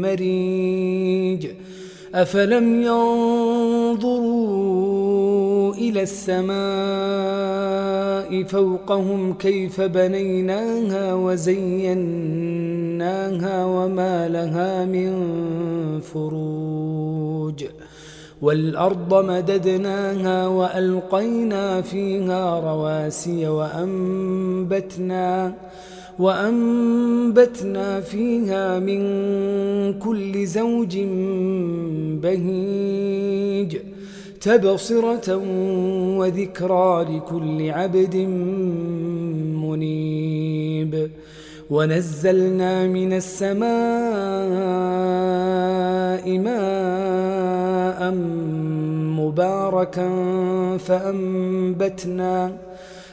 مريج أفلم ينظروا إلى السماء فوقهم كيف بنيناها وزيناها وما لها من فروج. والأرض مددناها وألقينا فيها رواسي وأنبتنا وأنبتنا فيها من كل زوج بهيج تبصرة وذكرى لكل عبد منيب. ونزلنا من السماء ماء مباركا فأنبتنا فأنبتنا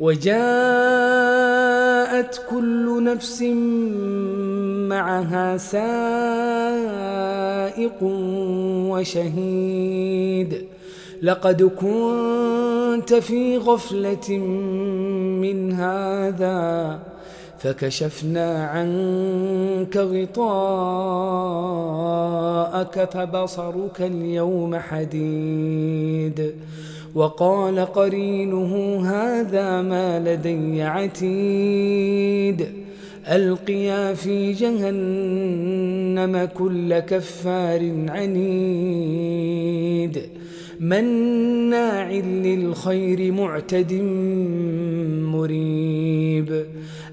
وجاءت كل نفس معها سائق وشهيد. لقد كنت في غفلة من هذا فكشفنا عنك غطاءك فبصرك اليوم حديد. وقال قرينه هذا ما لدي عتيد. ألقيا في جهنم كل كفار عنيد. مناع للخير معتد مريب.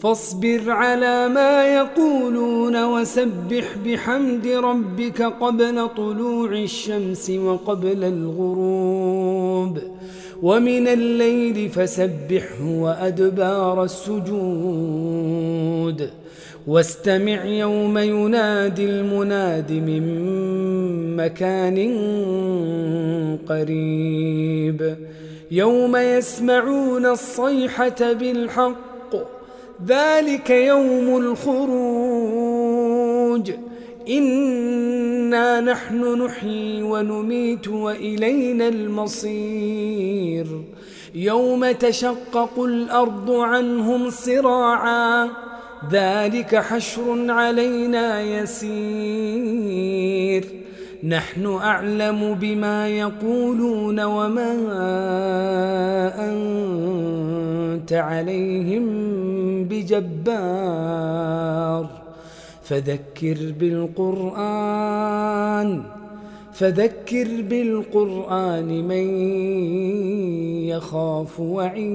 فاصبر على ما يقولون وسبح بحمد ربك قبل طلوع الشمس وقبل الغروب. ومن الليل فسبحه وأدبار السجود. واستمع يوم ينادي المناد من مكان قريب. يوم يسمعون الصيحة بالحق ذلك يوم الخروج. إنا نحن نحيي ونميت وإلينا المصير. يوم تشقق الأرض عنهم صراعا. ذلك حشر علينا يسير. نحن أعلم بما يقولون وما أنت عليهم بجبار. فذكر بالقرآن فذكر بالقرآن من يخاف وعيد.